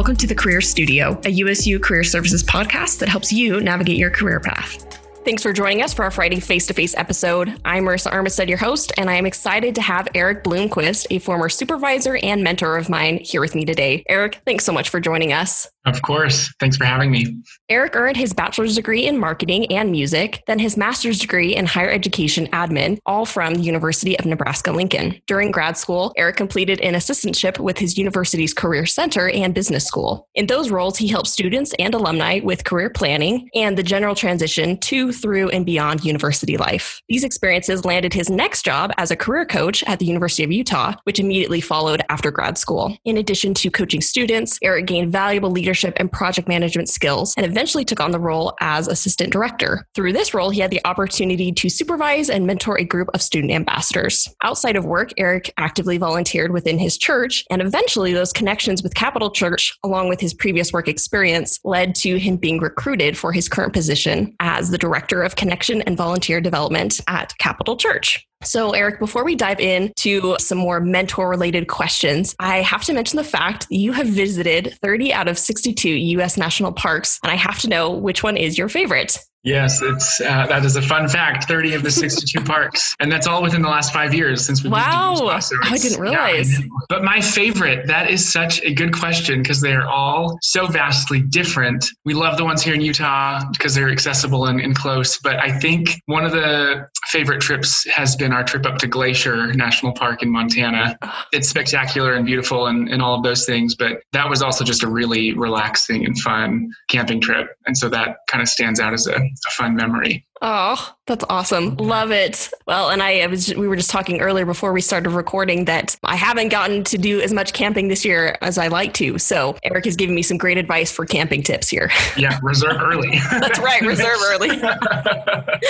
Welcome to the Career Studio, a USU career services podcast that helps you navigate your career path. Thanks for joining us for our Friday face to face episode. I'm Marissa Armistead, your host, and I am excited to have Eric Bloomquist, a former supervisor and mentor of mine, here with me today. Eric, thanks so much for joining us. Of course. Thanks for having me. Eric earned his bachelor's degree in marketing and music, then his master's degree in higher education admin, all from the University of Nebraska Lincoln. During grad school, Eric completed an assistantship with his university's Career Center and Business School. In those roles, he helped students and alumni with career planning and the general transition to, through, and beyond university life. These experiences landed his next job as a career coach at the University of Utah, which immediately followed after grad school. In addition to coaching students, Eric gained valuable leadership and project management skills and eventually took on the role as assistant director. Through this role, he had the opportunity to supervise and mentor a group of student ambassadors. Outside of work, Eric actively volunteered within his church, and eventually those connections with Capital Church, along with his previous work experience, led to him being recruited for his current position as the director of connection and volunteer development at Capital Church. So, Eric, before we dive into some more mentor related questions, I have to mention the fact that you have visited 30 out of 62 US national parks, and I have to know which one is your favorite. Yes, it's uh, that is a fun fact. Thirty of the sixty-two parks, and that's all within the last five years since we've Wow, so I didn't realize. Yeah, but my favorite. That is such a good question because they are all so vastly different. We love the ones here in Utah because they're accessible and, and close. But I think one of the favorite trips has been our trip up to Glacier National Park in Montana. It's spectacular and beautiful and, and all of those things. But that was also just a really relaxing and fun camping trip, and so that kind of stands out as a a fun memory. Oh, that's awesome. Love it. Well, and I, I, was we were just talking earlier before we started recording that I haven't gotten to do as much camping this year as I like to. So Eric is giving me some great advice for camping tips here. Yeah, reserve early. that's right, reserve early.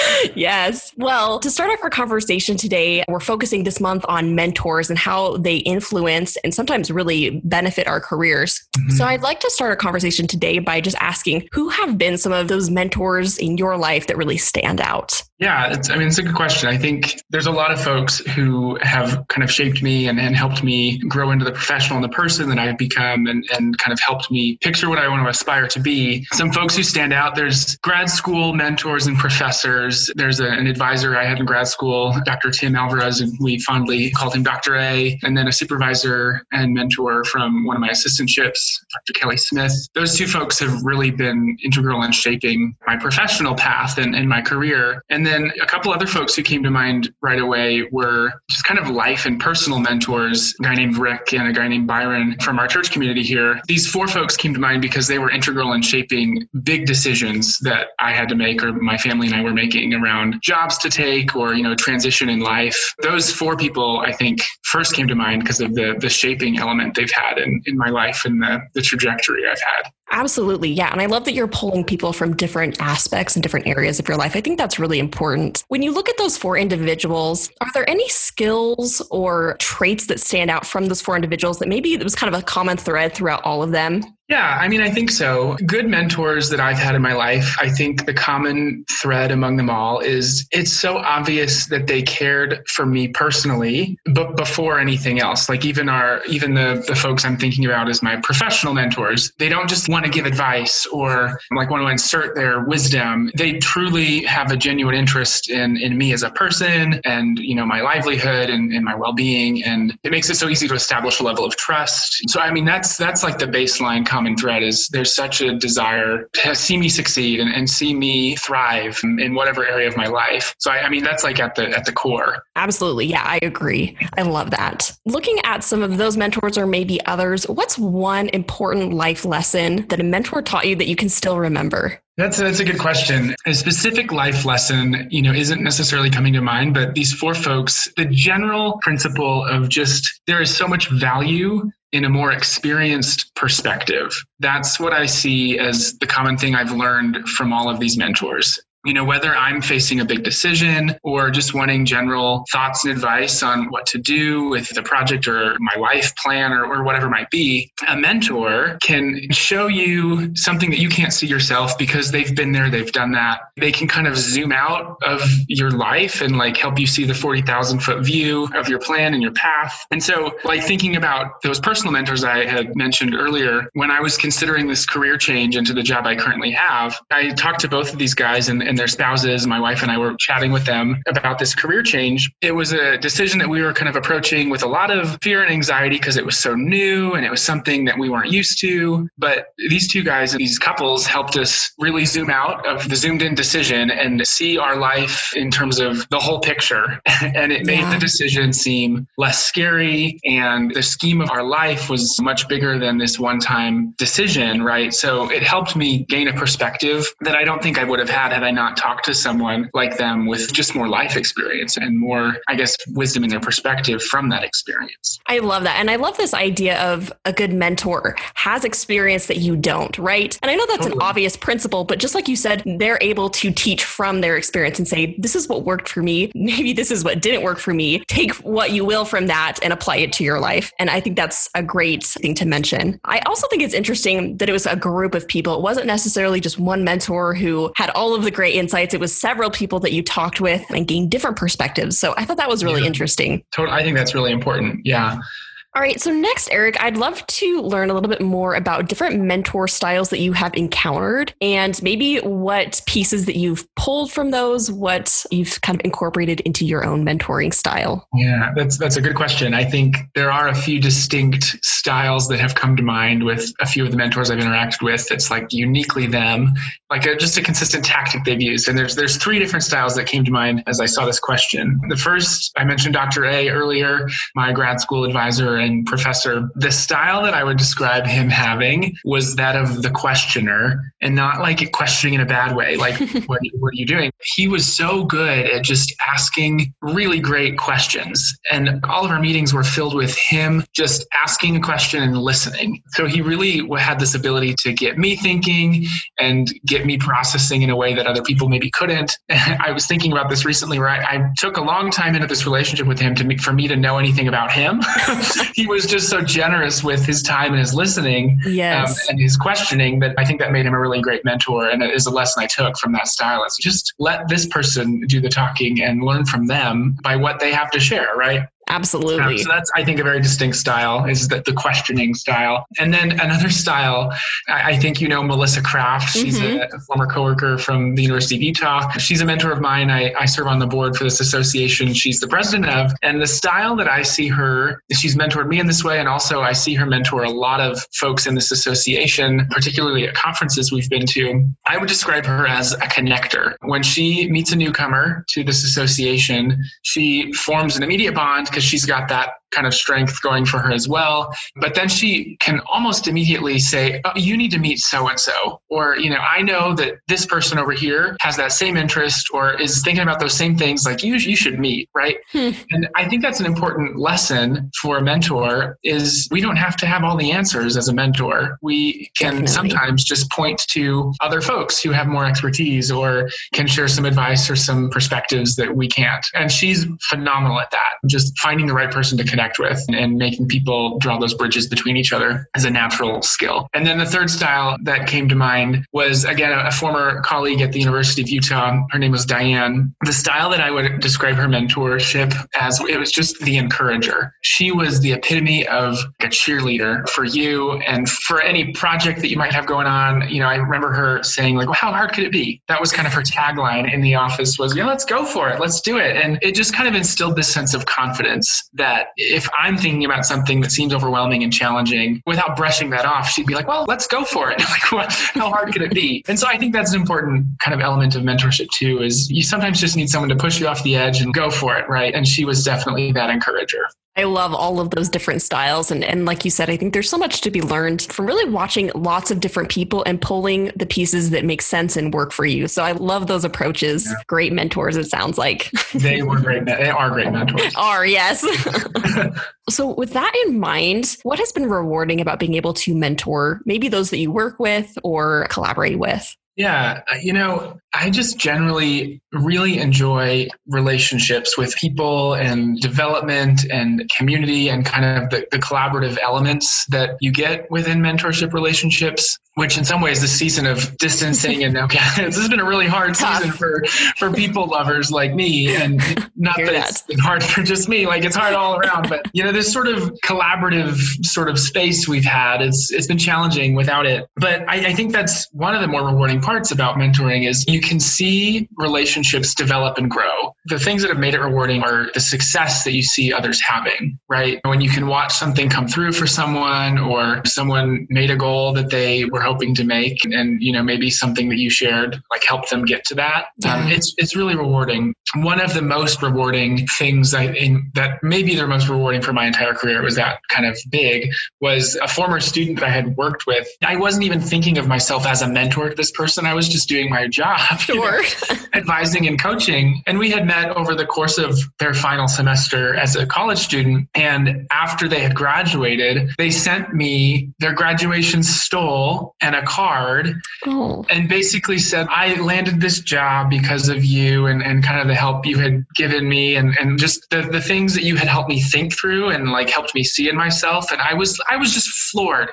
yes. Well, to start off our conversation today, we're focusing this month on mentors and how they influence and sometimes really benefit our careers. Mm-hmm. So I'd like to start our conversation today by just asking who have been some of those mentors in your life that really stand stand out? Yeah, I mean, it's a good question. I think there's a lot of folks who have kind of shaped me and, and helped me grow into the professional and the person that I've become and, and kind of helped me picture what I want to aspire to be. Some folks who stand out, there's grad school mentors and professors. There's a, an advisor I had in grad school, Dr. Tim Alvarez, and we fondly called him Dr. A, and then a supervisor and mentor from one of my assistantships, Dr. Kelly Smith. Those two folks have really been integral in shaping my professional path and, and my career. And then a couple other folks who came to mind right away were just kind of life and personal mentors, a guy named Rick and a guy named Byron from our church community here. These four folks came to mind because they were integral in shaping big decisions that I had to make or my family and I were making around jobs to take or, you know, transition in life. Those four people, I think, first came to mind because of the, the shaping element they've had in, in my life and the, the trajectory I've had. Absolutely. Yeah. And I love that you're pulling people from different aspects and different areas of your life. I think that's really important. When you look at those four individuals, are there any skills or traits that stand out from those four individuals that maybe it was kind of a common thread throughout all of them? Yeah, I mean, I think so. Good mentors that I've had in my life, I think the common thread among them all is it's so obvious that they cared for me personally, but before anything else. Like even our, even the the folks I'm thinking about as my professional mentors, they don't just want to give advice or like want to insert their wisdom. They truly have a genuine interest in in me as a person and you know my livelihood and, and my well being, and it makes it so easy to establish a level of trust. So I mean, that's that's like the baseline common thread is there's such a desire to see me succeed and, and see me thrive in whatever area of my life. So I, I mean that's like at the at the core. Absolutely. Yeah, I agree. I love that. Looking at some of those mentors or maybe others, what's one important life lesson that a mentor taught you that you can still remember? That's a, that's a good question. A specific life lesson, you know, isn't necessarily coming to mind, but these four folks, the general principle of just there is so much value in a more experienced perspective. That's what I see as the common thing I've learned from all of these mentors you know, whether I'm facing a big decision or just wanting general thoughts and advice on what to do with the project or my life plan or, or whatever might be, a mentor can show you something that you can't see yourself because they've been there, they've done that. They can kind of zoom out of your life and like help you see the 40,000 foot view of your plan and your path. And so, like thinking about those personal mentors I had mentioned earlier, when I was considering this career change into the job I currently have, I talked to both of these guys and, and their spouses. My wife and I were chatting with them about this career change. It was a decision that we were kind of approaching with a lot of fear and anxiety because it was so new and it was something that we weren't used to. But these two guys, these couples, helped us really zoom out of the zoomed in decision and see our life in terms of the whole picture. and it made yeah. the decision seem less scary. And the scheme of our life was much bigger than this one time decision, right? So it helped me gain a perspective that I don't think I would have had had I not talked to someone like them with just more life experience and more, I guess, wisdom in their perspective from that experience. I love that. And I love this idea of a good mentor has experience that you don't, right? And I know that's totally. an obvious principle, but just like you said, they're able to teach from their experience and say, this is what worked for me. Maybe this is what didn't work for me. Take what you will from that and apply it to your life. And I think that's a great thing to mention. I also think it's interesting that it was a group of people. It wasn't necessarily just one mentor who had all of the great insights. It was several people that you talked with and gained different perspectives. So I thought that was really yeah. interesting. Totally. I think that's really important. Yeah. All right. So, next, Eric, I'd love to learn a little bit more about different mentor styles that you have encountered and maybe what pieces that you've pulled from those, what you've kind of incorporated into your own mentoring style. Yeah, that's, that's a good question. I think there are a few distinct styles that have come to mind with a few of the mentors I've interacted with. It's like uniquely them, like a, just a consistent tactic they've used. And there's, there's three different styles that came to mind as I saw this question. The first, I mentioned Dr. A earlier, my grad school advisor and professor, the style that I would describe him having was that of the questioner and not like questioning in a bad way. Like, what, what are you doing? He was so good at just asking really great questions. And all of our meetings were filled with him just asking a question and listening. So he really had this ability to get me thinking and get me processing in a way that other people maybe couldn't. I was thinking about this recently where I, I took a long time into this relationship with him to for me to know anything about him. he was just so generous with his time and his listening um, yes. um, and his questioning that I think that made him a really great mentor. And it is a lesson I took from that stylist. Just let this person do the talking and learn from them by what they have to share, right? Absolutely. Um, so that's, I think, a very distinct style is the, the questioning style. And then another style, I, I think you know Melissa Kraft. She's mm-hmm. a, a, former coworker from the University of Utah. She's a mentor of mine. I, I serve on the board for this association she's the president of. And the style that I see her, she's mentored me in this way. And also I see her mentor a lot of folks in this association, particularly at conferences we've been to. I would describe her as a connector. When she meets a newcomer to this association, she forms an immediate bond because she's got that kind of strength going for her as well. But then she can almost immediately say, oh, you need to meet so and so. Or, you know, I know that this person over here has that same interest or is thinking about those same things like you, you should meet, right? Hmm. And I think that's an important lesson for a mentor is we don't have to have all the answers as a mentor. We can Definitely. sometimes just point to other folks who have more expertise or can share some advice or some perspectives that we can't. And she's phenomenal at that. Just finding the right person to connect connect with and making people draw those bridges between each other is a natural skill. And then the third style that came to mind was again a former colleague at the University of Utah. Her name was Diane. The style that I would describe her mentorship as it was just the encourager. She was the epitome of a cheerleader for you and for any project that you might have going on. You know, I remember her saying like, well, "How hard could it be?" That was kind of her tagline in the office was, "Yeah, let's go for it. Let's do it." And it just kind of instilled this sense of confidence that if I'm thinking about something that seems overwhelming and challenging, without brushing that off, she'd be like, well, let's go for it. like, what, how hard could it be? And so I think that's an important kind of element of mentorship too, is you sometimes just need someone to push you off the edge and go for it, right? And she was definitely that encourager. I love all of those different styles. And, and like you said, I think there's so much to be learned from really watching lots of different people and pulling the pieces that make sense and work for you. So I love those approaches. Yeah. Great mentors, it sounds like. they were great. They are great mentors. are, yes. so with that in mind, what has been rewarding about being able to mentor maybe those that you work with or collaborate with? Yeah, uh, you know, I just generally really enjoy relationships with people and development and community and kind of the, the collaborative elements that you get within mentorship relationships which in some ways the season of distancing and okay this has been a really hard Tough. season for for people lovers like me. And not that, that, it's been hard for just me like it's hard all around but you know this sort of collaborative sort of space we've had it's it's been challenging without it. But I, I think that's one of the more rewarding parts about mentoring is you can see relationships develop and grow the things that have made it rewarding are the success that you see others having right when you can watch something come through for someone or someone made a goal that they were hoping to make and you know maybe something that you shared like helped them get to that um, it's it's really rewarding one of the most rewarding things I, in, that maybe the most rewarding for my entire career was that kind of big was a former student that I had worked with. I wasn't even thinking of myself as a mentor to this person. I was just doing my job, sure. You know, advising and coaching. And we had met over the course of their final semester as a college student. And after they had graduated, they sent me their graduation stole and a card oh. and basically said, I landed this job because of you and, and kind of the help you had given me and, and just the, the things that you had helped me think through and like helped me see in myself. And I was I was just floored.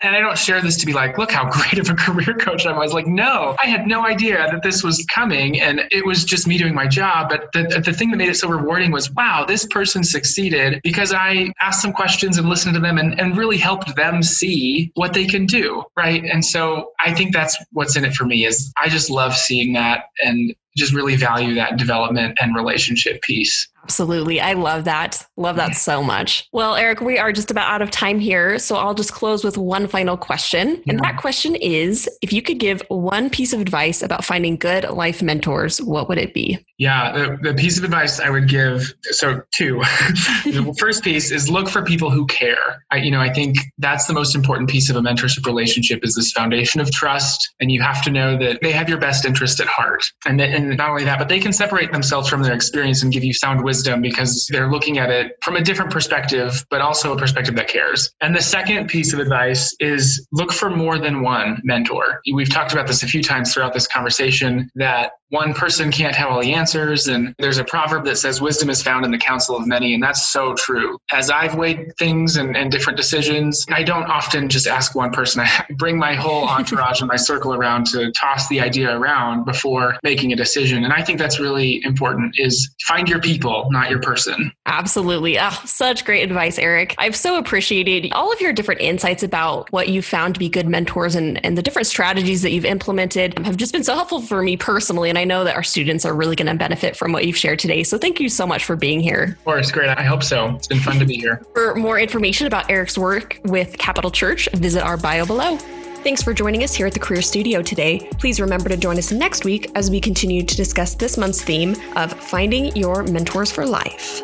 And I don't share this to be like, look how great of a career coach I was. Like, no, I had no idea that this was coming and it was just me doing my job. But the, the thing that made it so rewarding was, wow, this person succeeded because I asked some questions and listened to them and, and really helped them see what they can do. Right. And so I think that's what's in it for me is I just love seeing that and just really value that development and relationship piece. Absolutely. I love that. Love that so much. Well, Eric, we are just about out of time here. So I'll just close with one final question. And mm-hmm. that question is if you could give one piece of advice about finding good life mentors, what would it be? Yeah, the, the piece of advice I would give so two. the first piece is look for people who care. I, you know, I think that's the most important piece of a mentorship relationship is this foundation of trust. And you have to know that they have your best interest at heart. And, that, and not only that, but they can separate themselves from their experience and give you sound wisdom wisdom because they're looking at it from a different perspective, but also a perspective that cares. And the second piece of advice is look for more than one mentor. We've talked about this a few times throughout this conversation that one person can't have all the answers. And there's a proverb that says wisdom is found in the counsel of many. And that's so true. As I've weighed things and, and different decisions, I don't often just ask one person. I bring my whole entourage and my circle around to toss the idea around before making a decision. And I think that's really important is find your people, not your person. Absolutely. Oh, such great advice, Eric. I've so appreciated all of your different insights about what you found to be good mentors and, and the different strategies that you've implemented have just been so helpful for me personally. And I know that our students are really going to benefit from what you've shared today. So thank you so much for being here. Of course. Great. I hope so. It's been fun to be here. For more information about Eric's work with Capital Church, visit our bio below. Thanks for joining us here at the Career Studio today. Please remember to join us next week as we continue to discuss this month's theme of finding your mentors for life.